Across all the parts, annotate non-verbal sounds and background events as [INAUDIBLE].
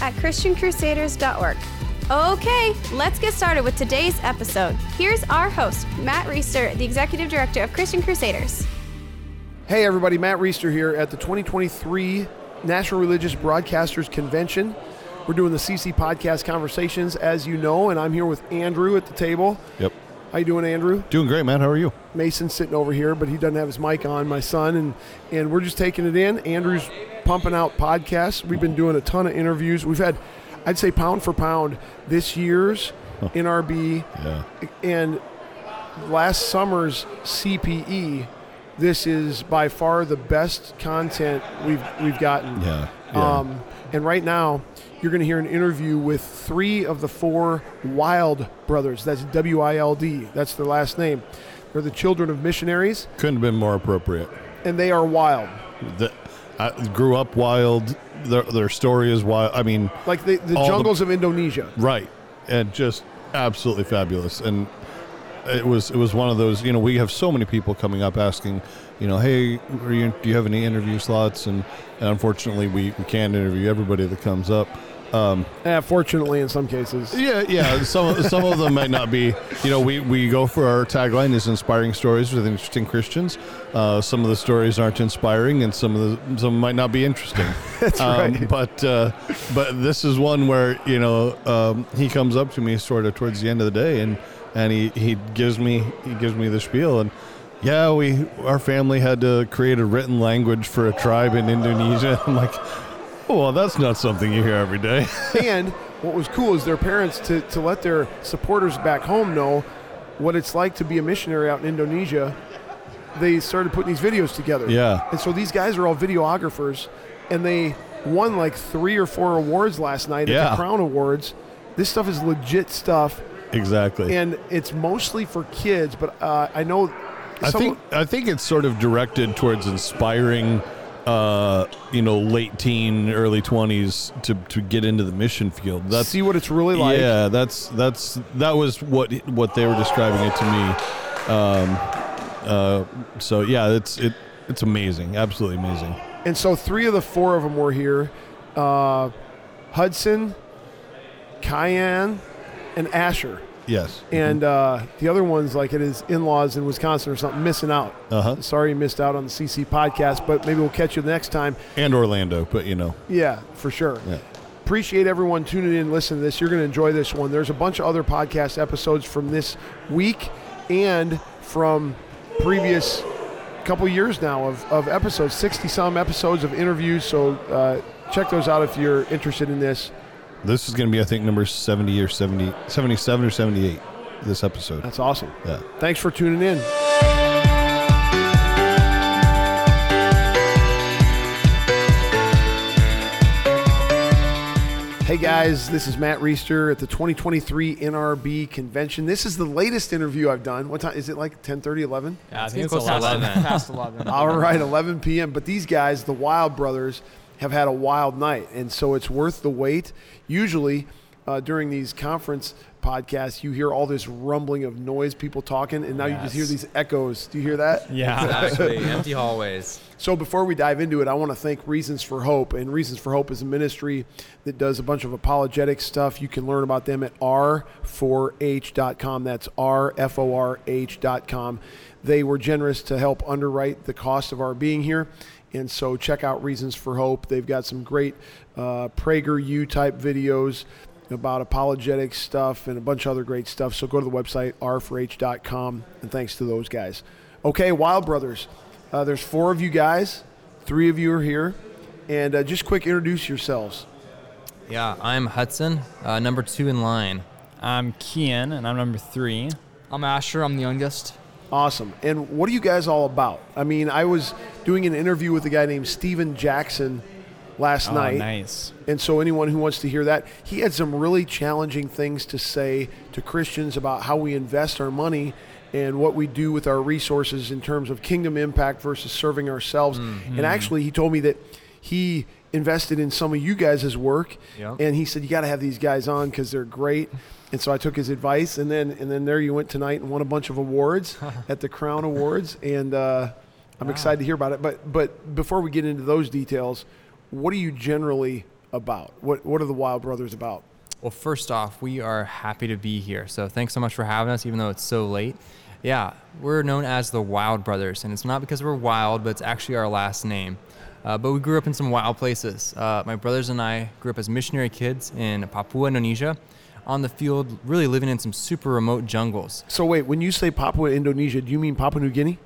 at ChristianCrusaders.org. Okay, let's get started with today's episode. Here's our host, Matt Reister, the Executive Director of Christian Crusaders. Hey, everybody, Matt Reister here at the 2023 National Religious Broadcasters Convention. We're doing the CC Podcast Conversations, as you know, and I'm here with Andrew at the table. Yep. How you doing, Andrew? Doing great, man. How are you? Mason's sitting over here, but he doesn't have his mic on, my son, and, and we're just taking it in. Andrew's pumping out podcasts. We've been doing a ton of interviews. We've had, I'd say, pound for pound, this year's NRB Yeah. and last summer's CPE. This is by far the best content we've we've gotten. Yeah. yeah. Um, and right now, you're going to hear an interview with three of the four Wild brothers. That's W I L D. That's their last name. They're the children of missionaries, Couldn't have been more appropriate. and they are wild. The, I grew up wild. Their, their story is wild. I mean, Like the, the All the- jungles of Indonesia. right, and just absolutely fabulous. And it was it was one of those. You know, we have so many people coming up asking, you know, hey, are you, do you have any interview slots? And, and unfortunately, we, we can't interview everybody that comes up. Um, Eh, fortunately, in some cases. Yeah, yeah. Some some of them might not be. You know, we, we go for our tagline is inspiring stories with interesting Christians. Uh, some of the stories aren't inspiring, and some of the some might not be interesting. [LAUGHS] That's Um, right. But uh, but this is one where you know um, he comes up to me sort of towards the end of the day, and and he, he gives me he gives me the spiel and. Yeah, we our family had to create a written language for a tribe in Indonesia. [LAUGHS] I'm like, well, that's not something you hear every day. [LAUGHS] and what was cool is their parents to, to let their supporters back home know what it's like to be a missionary out in Indonesia. They started putting these videos together. Yeah. And so these guys are all videographers, and they won like three or four awards last night at Yeah. the Crown Awards. This stuff is legit stuff, exactly. and it's mostly for kids. But uh, I know. I think I think it's sort of directed towards inspiring, uh, you know, late teen, early twenties to, to get into the mission field. That's see what it's really like. yeah. That's that's that was what what they were describing it to me. Um, uh, so yeah, it's it it's amazing, absolutely amazing. And so three of the four of them were here uh, Hudson, Kian, and Asher. Yes. And uh, the other one's like at his in laws in Wisconsin or something, missing out. Uh huh. Sorry you missed out on the CC podcast, but maybe we'll catch you the next time. And Orlando, but you know, Yeah, for sure. Yeah. Appreciate everyone tuning in and listening to this. You're going to enjoy this one. There's a bunch of other podcast episodes from this week and from previous couple years now of, of episodes, 60 some episodes of interviews. So uh, check those out if you're interested in this. This is going to be I think number seventy or 70, 77 or seventy eight. This episode. That's awesome. Yeah. Thanks for tuning in. Hey guys, this is Matt Reister at the 2023 NRB convention. This is the latest interview I've done. What time is it like 10:30, 11? Yeah, I think it's close 11. [LAUGHS] Past 11. All right, 11 p.m. But these guys, the Wild Brothers, have had a wild night, and so it's worth the wait. Usually, uh, during these conference podcasts, you hear all this rumbling of noise, people talking, and now you just hear these echoes. Do you hear that? Yeah. [LAUGHS] Exactly. Empty hallways. So before we dive into it, I want to thank Reasons for Hope. And Reasons for Hope is a ministry that does a bunch of apologetic stuff. You can learn about them at r4h.com. That's r-f-o-r-h.com. They were generous to help underwrite the cost of our being here. And so check out Reasons for Hope. They've got some great uh, PragerU type videos about apologetic stuff and a bunch of other great stuff. So go to the website, r4h.com. And thanks to those guys. Okay, Wild Brothers. Uh, there's four of you guys. Three of you are here. And uh, just quick introduce yourselves. Yeah, I'm Hudson, uh, number two in line. I'm Kian, and I'm number three. I'm Asher. I'm the youngest. Awesome. And what are you guys all about? I mean, I was doing an interview with a guy named Steven Jackson last Oh, night. nice. And so, anyone who wants to hear that, he had some really challenging things to say to Christians about how we invest our money and what we do with our resources in terms of kingdom impact versus serving ourselves. And mm-hmm. actually, he told me that he invested in some of you guys' work, Yep. and he said you got to have these guys on because they're great. And so I took his advice, and then and then there you went tonight and won a bunch of awards [LAUGHS] at the Crown Awards, and uh, I'm excited to hear about it. But but before we get into those details, what are you generally about? What what are the Wild Brothers about? Well, first off, we are happy to be here. So thanks so much for having us, even though it's so late. Yeah, we're known as the Wild Brothers, and it's not because we're wild, but it's actually our last name. Uh, but we grew up in some wild places. Uh, my brothers and I grew up as missionary kids in Papua, Indonesia, on the field, really living in some super remote jungles. So wait, when you say Papua Indonesia, do you mean Papua New Guinea?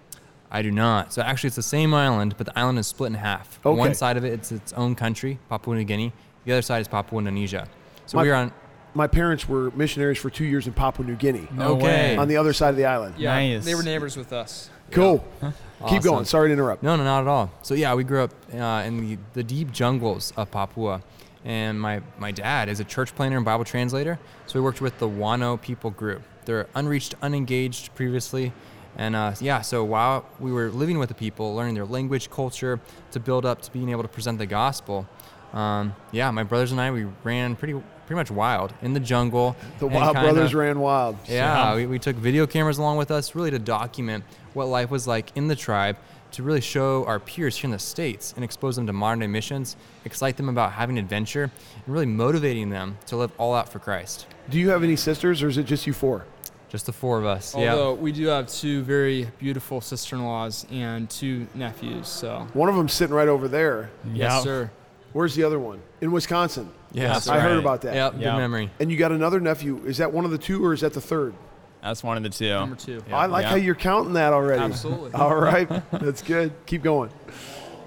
I do not. So actually, it's the same island, but the island is split in half. Okay. One side of it, it's its own country, Papua New Guinea. The other side is Papua Indonesia. So My- we are on. My parents were missionaries for two years in Papua New Guinea, No Okay. way. on the other side of the island. Yeah, Nice. they were neighbors with us. Cool. Keep going. Sorry to interrupt. No, no, not at all. So yeah, we grew up uh, in the, the deep jungles of Papua, and my my dad is a church planter and Bible translator. So we worked with the Wano people group. They're unreached, unengaged previously, and uh, yeah. So while we were living with the people, learning their language, culture, to build up to being able to present the gospel. Um, yeah, my brothers and I we ran pretty pretty much wild in the jungle. [LAUGHS] The Wild kinda- Brothers ran wild. yeah, we, we took video cameras along with us really to document what life was like in the tribe, to really show our peers here in the States and expose them to modern day missions, excite them about having adventure, and really motivating them to live all out for Christ. Do you have any sisters, or is it just you four? Just the four of us. Although yeah. we do have two very beautiful sister-in-laws and two nephews. So One of them's sitting right over there. yes, Yep. sir. Where's the other one? In Wisconsin. Yes, That's I heard about that. Yep, good Yeah. memory. And you got another nephew. Is that one of the two, or is that the third? That's one of the two. Number two. Yeah. I like Yeah. how you're counting that already. Absolutely. [LAUGHS] All right, that's good. Keep going.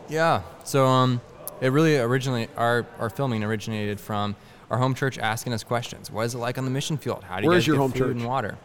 Yeah. So um, it really originally our our filming originated from our home church asking us questions. What is it like on the mission field? How do you Where's guys your get home food church? and water?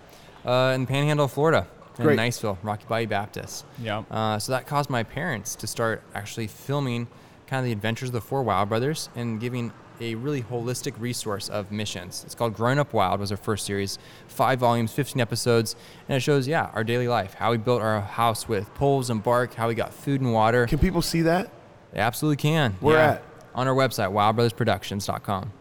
Uh, in Panhandle, Florida, in Great. Niceville, Rocky Bayou Baptist. Yep. Uh, so that caused my parents to start actually filming kind of the adventures of the four Wild Brothers and giving a really holistic resource of missions. It's called Growing Up Wild was our first series, five volumes, 15 episodes, and it shows, yeah, our daily life, how we built our house with poles and bark, how we got food and water. Can people see that? They absolutely can. Where yeah. at? On our website, wildbrothersproductions.com.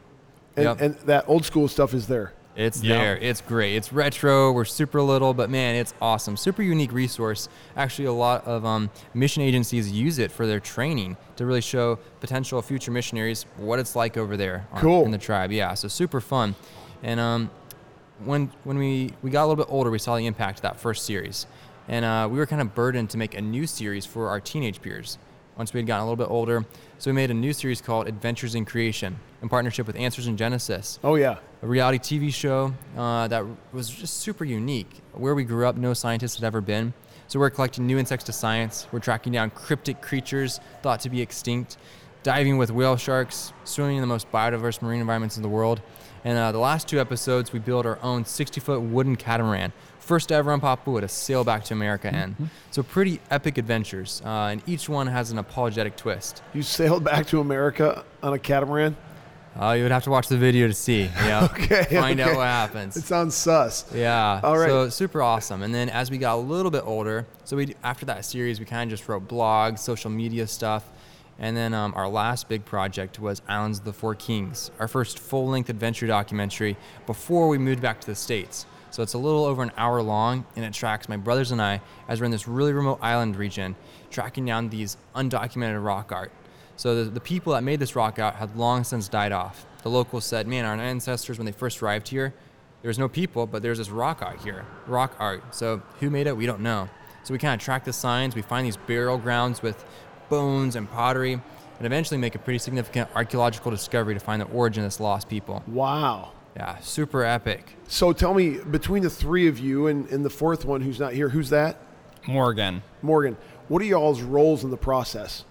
And, Yep. and that old school stuff is there. It's Yeah. there. It's great. It's retro. We're super little, but man, it's awesome. Super unique resource. Actually, a lot of um, mission agencies use it for their training to really show potential future missionaries what it's like over there on- Cool. in the tribe. Yeah, so super fun. And um, when when we we got a little bit older, we saw the impact of that first series, and uh, we were kind of burdened to make a new series for our teenage peers. Once we had gotten a little bit older, so we made a new series called Adventures in Creation in partnership with Answers in Genesis Oh yeah. A reality TV show uh, that was just super unique. Where we grew up, no scientist had ever been. So we're collecting new insects to science. We're tracking down cryptic creatures thought to be extinct, diving with whale sharks, swimming in the most biodiverse marine environments in the world. And uh, the last two episodes, we built our own 60-foot wooden catamaran, first ever on Papua to sail back to America in. So pretty epic adventures, uh, and each one has an apologetic twist. You sailed back to America on a catamaran. Uh, you would have to watch the video to see. [LAUGHS] Yeah. Okay, Find out what happens. It sounds sus. Yeah. All right. So super awesome. And then as we got a little bit older, so we after that series, we kind of just wrote blogs, social media stuff, and then um, our last big project was Islands of the Four Kings, our first full-length adventure documentary before we moved back to the states. So it's a little over an hour long, and it tracks my brothers and I as we're in this really remote island region, tracking down these undocumented rock art. So the, the people that made this rock art had long since died off. The locals said, "Man, our ancestors when they first arrived here, there was no people, but there's this rock art here, rock art. So who made it? We don't know. So we kind of track the signs. We find these burial grounds with bones and pottery, and eventually make a pretty significant archaeological discovery to find the origin of this lost people. Wow. Yeah, super epic. So tell me, between the three of you and, and the fourth one who's not here, who's that? Morgan. Morgan. What are y'all's roles in the process?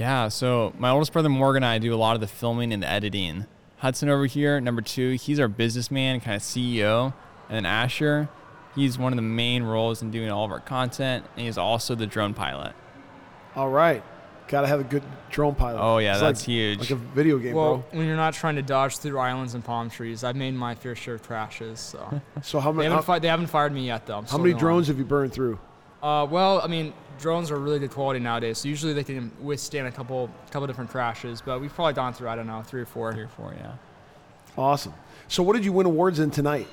Yeah, so my oldest brother Morgan and I do a lot of the filming and the editing. Hudson over here, number two, he's our businessman, kind of CEO. And then Asher, he's one of the main roles in doing all of our content, and he's also the drone pilot. All right. Got to have a good drone pilot. Oh, yeah, It's that's like, huge. Like a video game, Well, when you're not trying to dodge through islands and palm trees, I've made my fair share of crashes. So. [LAUGHS] So how they many? haven't, How, fi- they haven't fired me yet, though. I'm how many going. drones have you burned through? Uh, well, I mean, drones are really good quality nowadays. So usually they can withstand a couple couple different crashes. But we've probably gone through I don't know three or four. Three or four, yeah. Awesome. So what did you win awards in tonight?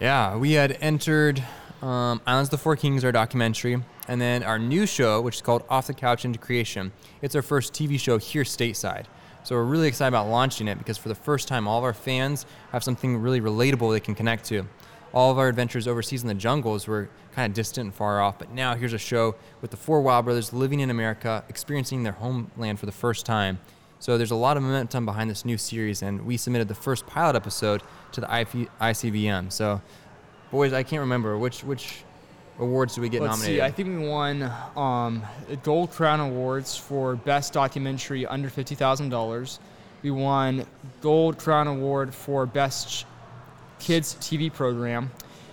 Yeah, we had entered um, Islands of the Four Kings, our documentary, and then our new show, which is called Off the Couch into Creation. It's our first TV show here stateside. So we're really excited about launching it because for the first time, all of our fans have something really relatable they can connect to. All of our adventures overseas in the jungles were kind of distant and far off, but now here's a show with the four Wild Brothers living in America, experiencing their homeland for the first time. So there's a lot of momentum behind this new series, and we submitted the first pilot episode to the ICVM. So, boys, I can't remember which which awards did we get Let's nominated. see. I think we won um, Gold Crown Awards for Best Documentary Under Fifty Thousand Dollars. We won Gold Crown Award for Best Kids TV Program.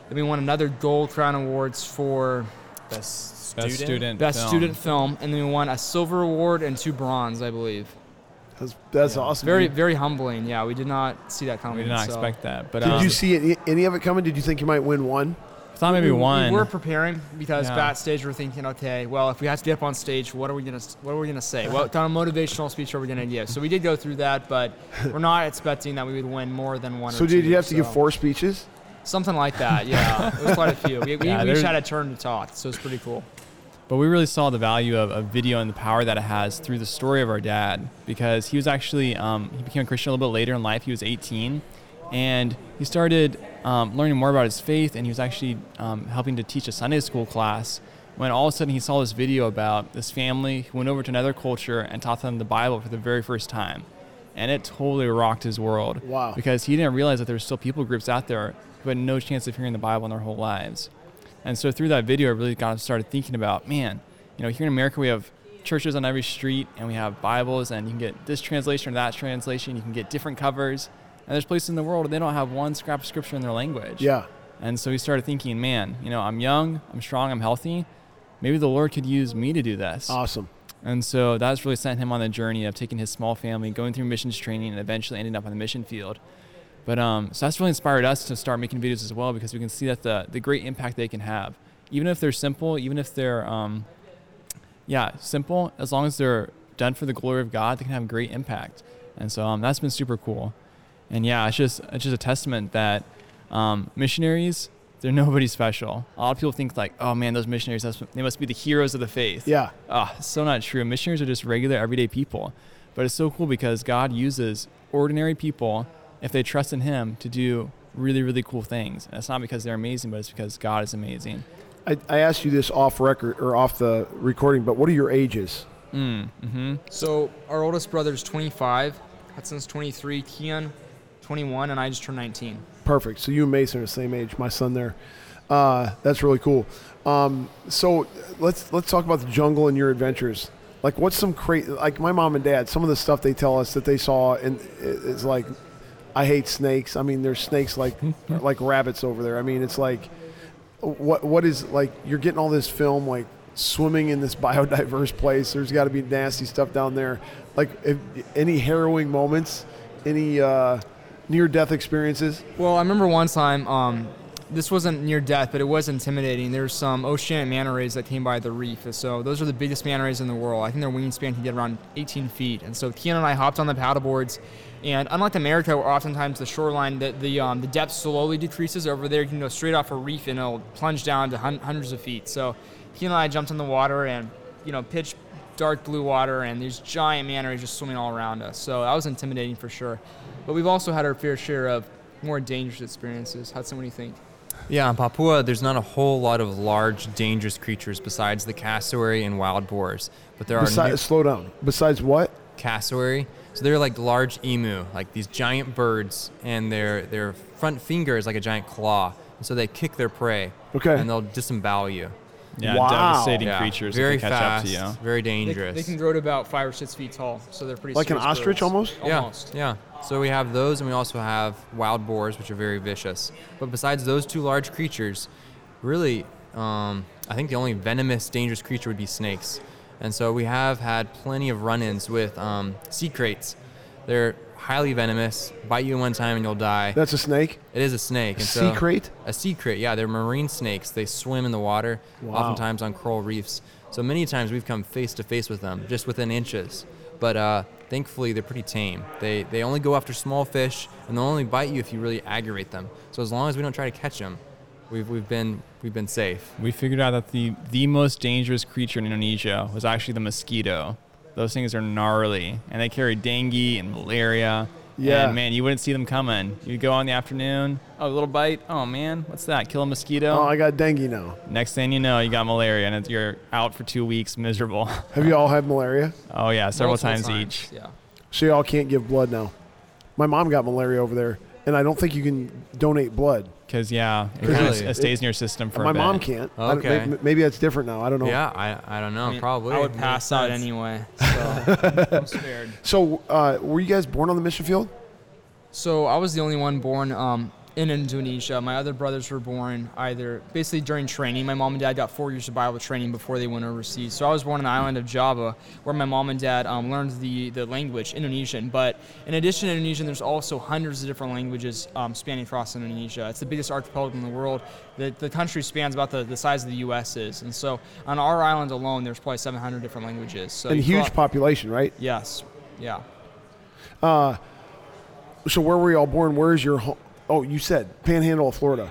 Then we won another Gold Crown Awards for best Best student. Best film. Student Film, and then we won a Silver Award and two Bronze, I believe. That's, that's awesome. Very, very humbling. Yeah, we did not see that coming. We did not so- expect that. But Did um, you see any, any of it coming? Did you think you might win one? I thought maybe we, one. We were preparing because Yeah. backstage we're thinking, okay, well, if we have to get up on stage, what are we gonna what are we gonna say? What kind of motivational speech are we gonna give? So we did go through that, but [LAUGHS] we're not expecting that we would win more than one. So or did two, you have to give four speeches? Something like that. Yeah, it was quite a few. We, [LAUGHS] we, Yeah, we each had a turn to talk, so it's pretty cool. But we really saw the value of, of video and the power that it has through the story of our dad because he was actually, um, he became a Christian a little bit later in life. He was 18 and he started um, learning more about his faith and he was actually um, helping to teach a Sunday school class when all of a sudden he saw this video about this family who went over to another culture and taught them the Bible for the very first time. And it totally rocked his world. Wow. Because he didn't realize that there were still people groups out there who had no chance of hearing the Bible in their whole lives. And so through that video, I really got him started thinking about, man, you know, here in America we have churches on every street and we have Bibles and you can get this translation or that translation. You can get different covers. And there's places in the world where they don't have one scrap of scripture in their language. Yeah. And so he started thinking, man, you know, I'm young, I'm strong, I'm healthy. Maybe the Lord could use me to do this. Awesome. And so that's really sent him on the journey of taking his small family, going through missions training, and eventually ending up on the mission field. But um, so that's really inspired us to start making videos as well because we can see that the the great impact they can have, even if they're simple, even if they're um, yeah simple, as long as they're done for the glory of God, they can have great impact. And so um, that's been super cool. And yeah, it's just it's just a testament that um, missionaries they're [LAUGHS] nobody special. A lot of people think like, oh man, those missionaries they must be the heroes of the faith. Yeah. Ah, it's so not true. Missionaries are just regular, everyday people. But it's so cool because God uses ordinary people, if they trust in Him, to do really, really cool things. And it's not because they're amazing, but it's because God is amazing. I, I asked you this off record or off the recording, but what are your ages? Mm, mm-hmm. So our oldest brother is 25, Hudson's 23, Kian 21, and I just turned 19. Perfect. So you and Mason are the same age. My son there. Uh, that's really cool. Um, so let's let's talk about the jungle and your adventures. Like, what's some crazy? Like my mom and dad, some of the stuff they tell us that they saw, and it's like, I hate snakes. I mean, there's snakes like [LAUGHS] like rabbits over there. I mean, it's like, what what is like? You're getting all this film like swimming in this [LAUGHS] biodiverse place. There's got to be nasty stuff down there. Like, if, any harrowing moments? Any uh, near death experiences? Well, I remember one time, um, this wasn't near death, but it was intimidating. There's some oceanic manta rays that came by the reef. So those are the biggest manta rays in the world. I think their wingspan can get around 18 feet. And so Kian and I hopped on the paddleboards. And unlike America, where oftentimes the shoreline, the, the, um, the depth slowly decreases, over there you can go straight off a reef and it'll plunge down to hun- hundreds of feet. So Kian and I jumped in the water and, you know, pitch dark blue water and these giant manta rays just swimming all around us. So that was intimidating for sure. But we've also had our fair share of more dangerous experiences. Hudson, what do you think? Yeah, in Papua, there's not a whole lot of large, dangerous creatures besides the cassowary and wild boars. But there are Besides, new- slow down. Besides what? cassowary. So they're like large emu, like these giant birds, and their their front finger is like a giant claw. And so they kick their prey, Okay. and they'll disembowel you. Yeah, Wow. devastating Yeah, creatures very if they catch fast, up to you. very dangerous. they can grow to about five or six feet tall, so they're pretty Like an ostrich birds. almost? Yeah, Almost. yeah. So we have those, and we also have wild boars, which are very vicious. But besides those two large creatures, really, um, I think the only venomous, dangerous creature would be snakes. And so we have had plenty of run-ins with um, sea kraits. They're highly venomous, bite you one time and you'll die. That's a snake. It is a snake. A and sea so- krait? A sea krait, yeah. They're marine snakes. They swim in the water, Wow. oftentimes on coral reefs. So many times we've come face to face with them, just within inches. But uh, thankfully, they're pretty tame. They, they only go after small fish, and they'll only bite you if you really aggravate them. So as long as we don't try to catch them, we've, we've, been, we've been safe. We figured out that the the most dangerous creature in Indonesia was actually the mosquito. Those things are gnarly, and they carry dengue and malaria. Yeah. And man, you wouldn't see them coming. You'd go out in the afternoon. Oh, a little bite. Oh man, what's that? Kill a mosquito. Oh, I got dengue now. Next thing you know, you got malaria, and you're out for two weeks, miserable. [LAUGHS] Have you all had malaria? oh yeah, several Multiple times, each. Yeah. So y'all can't give blood now. My mom got malaria over there, and I don't think you can donate blood. Because yeah, it kind of stays in your system for My a bit. mom can't. Okay. may- maybe that's different now. I don't know. Yeah, I, I don't know. I mean, probably. I would Makes pass out sense. anyway. [LAUGHS] So I'm [LAUGHS] spared. So, uh, were you guys born on the mission field? So I was the only one born um, in Indonesia. My other brothers were born either basically during training. My mom and dad got four years of Bible training before they went overseas. So I was born on the island of Java, where my mom and dad um, learned the, the language Indonesian. But in addition to Indonesian, there's also hundreds of different languages um, spanning across Indonesia. It's the biggest archipelago in the world. The, the country spans about the, the size of the U.S. is, and so on our island alone, there's probably 700 different languages. So and huge population, right? Yes. Yeah. Uh, So, where were y'all born? Where is your home? Oh, you said Panhandle of Florida.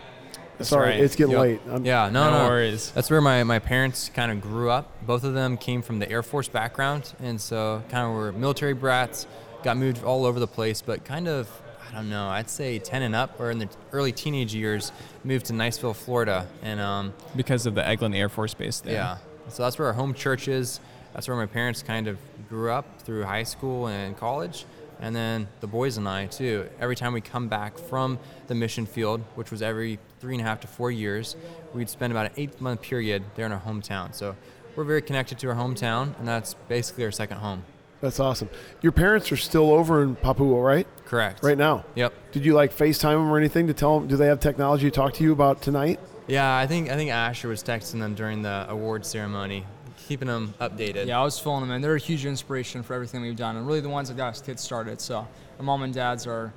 Sorry, right. it's getting Yep. late. I'm- Yeah, no, No no, worries. That's where my, my parents kind of grew up. Both of them came from the Air Force background, and so kind of were military brats. Got moved all over the place, but kind of I don't know. I'd say 10 and up, or in the early teenage years, moved to Niceville, Florida, and um, because of the Eglin Air Force Base there. yeah. So that's where our home church is. That's where my parents kind of grew up through high school and college. And then the boys and I, too. Every time we come back from the mission field, which was every three and a half to four years, we'd spend about an eight month period there in our hometown. So we're very connected to our hometown, and that's basically our second home. That's awesome. Your parents are still over in Papua, right? Correct. Right now. Yep. Did you like FaceTime them or anything to tell them? Do they have technology to talk to you about tonight? Yeah, I think I think Asher was texting them during the award ceremony, keeping them updated. Yeah, I was filling them in. They're a huge inspiration for everything we've done, and really the ones that got us kids started. So my mom and dad's are,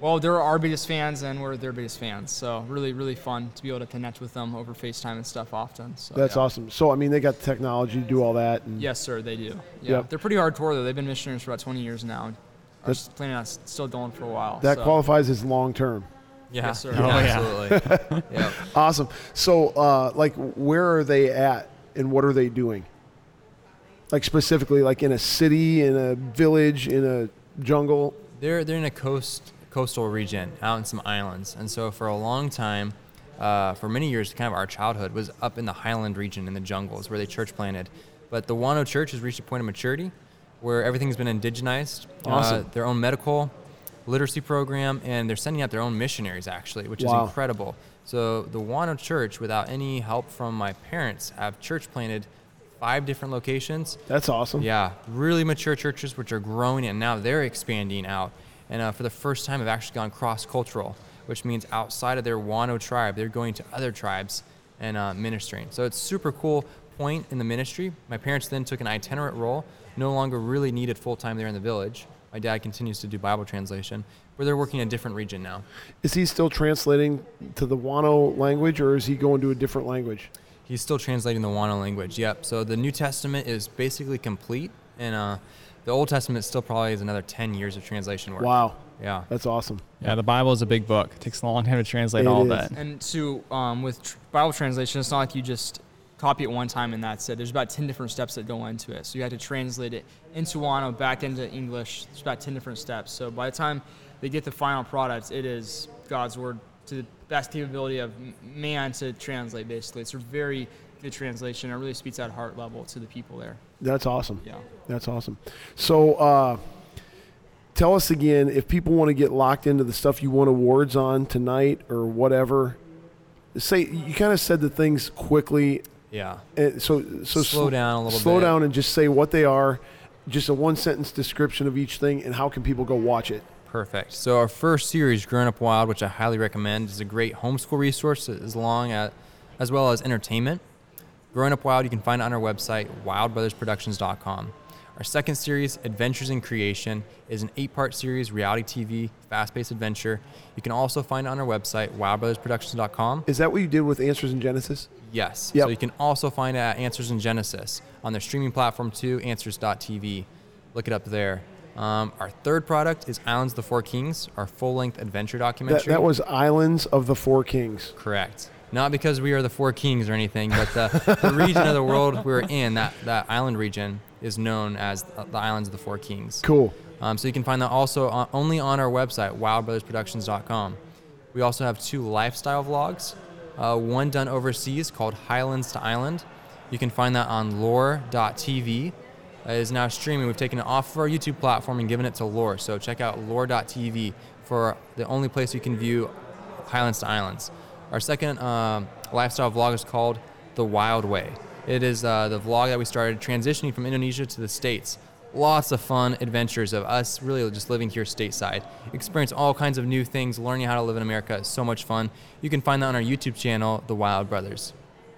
well, they're our biggest fans, and we're their biggest fans. So really, really fun to be able to connect with them over FaceTime and stuff often. So That's yeah. awesome. So, I mean, they got the technology to do all that. And Yes, sir, they do. Yeah, Yep. they're pretty hardcore though. They've been missionaries for about 20 years now. and Are That's- planning on still going for a while. That so. qualifies as long term. Yeah, Yes, sir. Oh, yeah. absolutely. [LAUGHS] yep. Awesome. So, uh, like, where are they at and what are they doing? Like, specifically, like in a city, in a village, in a jungle? They're they're in a coast coastal region out in some islands, and so for a long time, uh, for many years, kind of our childhood was up in the highland region in the jungles where they church planted. But the Wano Church has reached a point of maturity where everything's been indigenized. Awesome. Uh, their own medical literacy program, and they're sending out their own missionaries actually, which Wow. is incredible. So the Wano Church, without any help from my parents, have church planted five different locations That's awesome. yeah, really mature churches which are growing and now they're expanding out. And uh, for the first time, have actually gone cross cultural, which means outside of their Wano tribe, they're going to other tribes and uh, ministering. So it's super cool point in the ministry. My parents then took an itinerant role, no longer really needed full time there in the village. My dad continues to do Bible translation, where they're working in a different region now. Is he still translating to the Wano language or is he going to a different language? He's still translating the Wano language. Yep. So the New Testament is basically complete, and uh, the Old Testament still probably is another 10 years of translation work. Wow. Yeah. That's awesome. Yeah, the Bible is a big book. It takes a long time to translate It all is. that. And to um, with tr- Bible translation, it's not like you just copy it one time and that's it. There's about 10 different steps that go into it. So you have to translate it into Wano, back into English. There's about 10 different steps. So by the time they get the final product, it is God's word to the best capability of man to translate. Basically, it's a very good translation. It really speaks at heart level to the people there. That's awesome. Yeah. That's awesome. So, uh, tell us again if people want to get locked into the stuff you won awards on tonight or whatever. Say you kind of said the things quickly, Yeah. uh, so so Slow sl- down a little bit. Slow bit. down and just say what they are, just a one sentence description of each thing, and how can people go watch it? Perfect. So our first series, Growing Up Wild, which I highly recommend, is a great homeschool resource as long as, as well as entertainment. Growing Up Wild, you can find it on our website, wildbrothersproductions.com. Our second series, Adventures in Creation, is an eight part series, reality TV, fast paced adventure. You can also find it on our website, wildbrothersproductions.com. Is that what you did with Answers in Genesis? Yes. Yep. So you can also find it at Answers in Genesis on their streaming platform too, answers.tv. Look it up there. Um, our third product is Islands of the Four Kings, our full length adventure That, documentary. that was Islands of the Four Kings. Correct. Not because we are the four kings or anything, but the, the region of the world we're in, that, that island region, is known as the Islands of the Four Kings. Cool. Um, so you can find that also on, only on our website, wildbrothersproductions.com. We also have two lifestyle vlogs, uh, one done overseas called Highlands to Island. You can find that on lore.tv. It is now streaming. We've taken it off of our YouTube platform and given it to Lore. So check out lore.tv for the only place you can view Highlands to Islands. Our second um, lifestyle vlog is called The Wild Way. It is uh, the vlog that we started transitioning from Indonesia to the States. Lots of fun adventures of us really just living here stateside. Experience all kinds of new things, learning how to live in America. It's so much fun. You can find that on our YouTube channel, The Wild Brothers.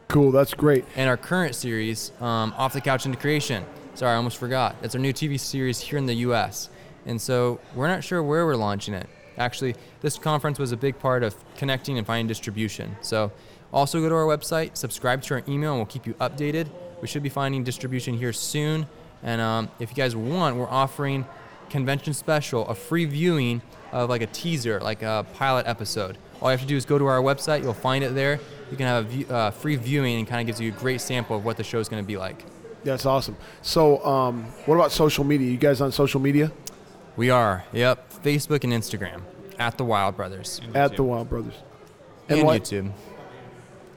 Cool. That's great. And our current series, um, Off the Couch into Creation. Sorry, I almost forgot. It's our new TV series here in the U.S. And so we're not sure where we're launching it. Actually, this conference was a big part of connecting and finding distribution. So also go to our website, subscribe to our email, and we'll keep you updated. We should be finding distribution here soon. And um, if you guys want, we're offering convention special, a free viewing of like a teaser, like a pilot episode. All you have to do is go to our website. You'll find it there. You can have a view, uh, free viewing and kind of gives you a great sample of what the show is going to be like. That's awesome. So, um, what about social media? You guys on social media? We are, yep, Facebook and Instagram at the Wild Brothers At the Wild Brothers. and, what- YouTube.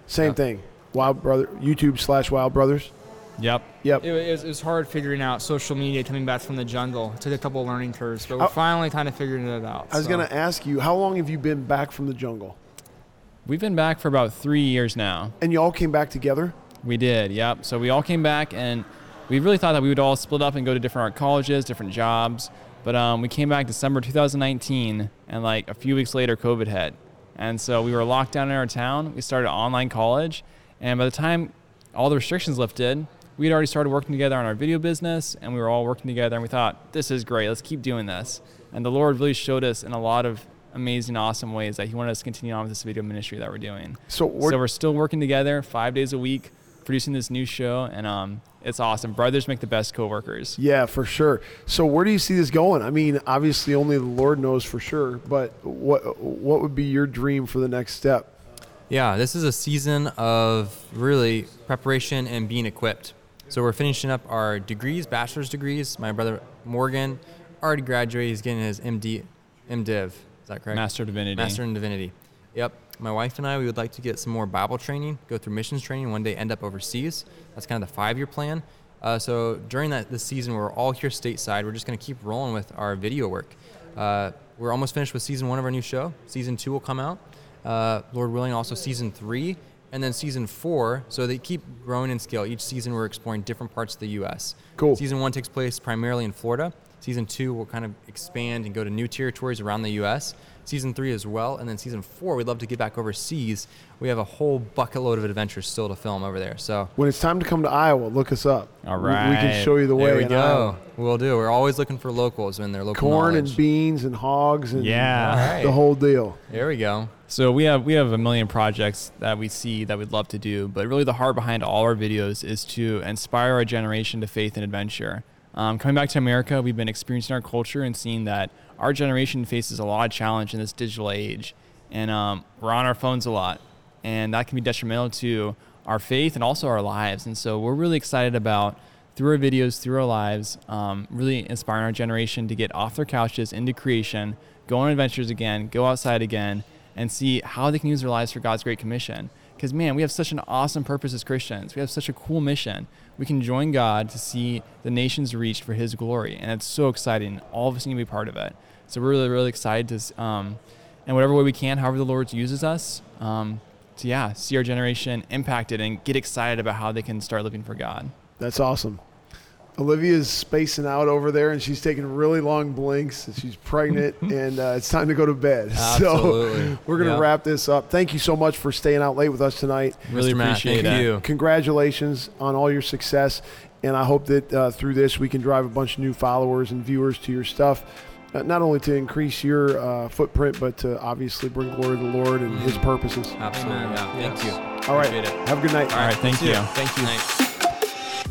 Same Yeah. thing. Wild Brother YouTube slash Wild Brothers. Yep. Yep. It, it, was, it was hard figuring out social media coming back from the jungle. It took a couple of learning curves, but we're I- finally kind of figuring it out. I was so. gonna ask you, how long have you been back from the jungle? We've been back for about three years now. And you all came back together? We did, yep. So we all came back and we really thought that we would all split up and go to different art colleges, different jobs. But um, we came back December 2019, and like a few weeks later, COVID hit. And so we were locked down in our town. We started online college. And by the time all the restrictions lifted, we had already started working together on our video business, and we were all working together. And we thought, this is great. Let's keep doing this. And the Lord really showed us in a lot of amazing, awesome ways that He wanted us to continue on with this video ministry that we're doing. So, we're, So we're still working together five days a week, producing this new show, and um, it's awesome. Brothers make the best coworkers. yeah, for sure. So where do you see this going? I mean, obviously only the Lord knows for sure, but what what would be your dream for the next step? Yeah, this is a season of really preparation and being equipped. So we're finishing up our degrees, bachelor's degrees. My brother Morgan already graduated. He's getting his MD, MDiv. Is that correct? Master of Divinity. Master in Divinity. Yep. My wife and I, we would like to get some more Bible training, go through missions training, one day end up overseas. That's kind of the five-year plan. Uh, so during that this season, we're all here stateside. We're just going to keep rolling with our video work. Uh, we're almost finished with season one of our new show. Season two will come out. Uh, Lord willing, also season three, and then season four. So they keep growing in scale. Each season, we're exploring different parts of the U.S. Cool. Season one takes place primarily in Florida. Season two will kind of expand and go to new territories around the U.S. Season three as well, and then season four, we'd love to get back overseas. We have a whole bucket load of adventures still to film over there. So When it's time to come to Iowa, look us up. All We- We, can show you the way. there we go. Iowa. We'll do. We're always looking for locals when they're local Corn knowledge. and beans and hogs and Yeah. All right. the whole deal. There we go. So we have we have a million projects that we see that we'd love to do, but really the heart behind all our videos is to inspire our generation to faith and adventure. Um, coming back to America, we've been experiencing our culture and seeing that our generation faces a lot of challenge in this digital age, and um, we're on our phones a lot, and that can be detrimental to our faith and also our lives. And so we're really excited about through our videos, through our lives, um, really inspiring our generation to get off their couches into creation, go on adventures again, go outside again, and see how they can use their lives for God's great commission. Because, man, we have such an awesome purpose as Christians. We have such a cool mission. We can join God to see the nations reached for His glory. And it's so exciting. All of us need to be part of it. So we're really, really excited to, um, in whatever way we can, however the Lord uses us, um, to, yeah, see our generation impacted and get excited about how they can start living for God. That's awesome. Olivia's spacing out over there, and she's taking really long blinks. And she's pregnant, [LAUGHS] and uh, it's time to go to bed. [LAUGHS] Absolutely. So we're gonna Yeah. wrap this up. Thank you so much for staying out late with us tonight. Really Mr. Matt, appreciate thank you. Congratulations on all your success, and I hope that uh, through this we can drive a bunch of new followers and viewers to your stuff. Uh, not only to increase your uh, footprint, but to obviously bring glory to the Lord and His purposes. Absolutely. Yeah. Thank you. All right, it. have a good night. All right, thank you. Thank you.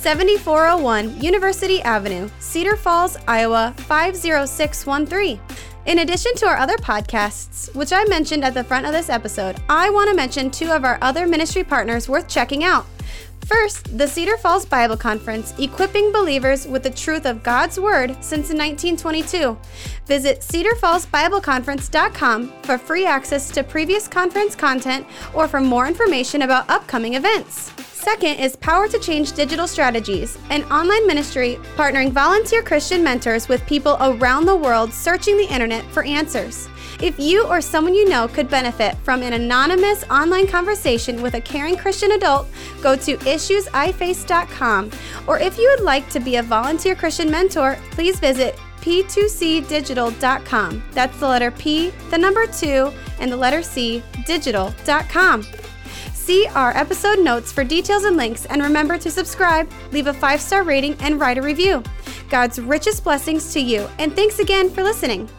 7401 University Avenue, Cedar Falls, Iowa 50613. In addition to our other podcasts, which I mentioned at the front of this episode, I want to mention two of our other ministry partners worth checking out. First, the Cedar Falls Bible Conference, equipping believers with the truth of God's Word since 1922. Visit cedarfallsbibleconference.com for free access to previous conference content or for more information about upcoming events. Second is Power to Change Digital Strategies, an online ministry partnering volunteer Christian mentors with people around the world searching the internet for answers. If you or someone you know could benefit from an anonymous online conversation with a caring Christian adult, go to issuesiface.com. Or if you would like to be a volunteer Christian mentor, please visit p2cdigital.com. That's the letter P, the number 2, and the letter C, digital.com. See our episode notes for details and links, and remember to subscribe, leave a five star rating, and write a review. God's richest blessings to you, and thanks again for listening.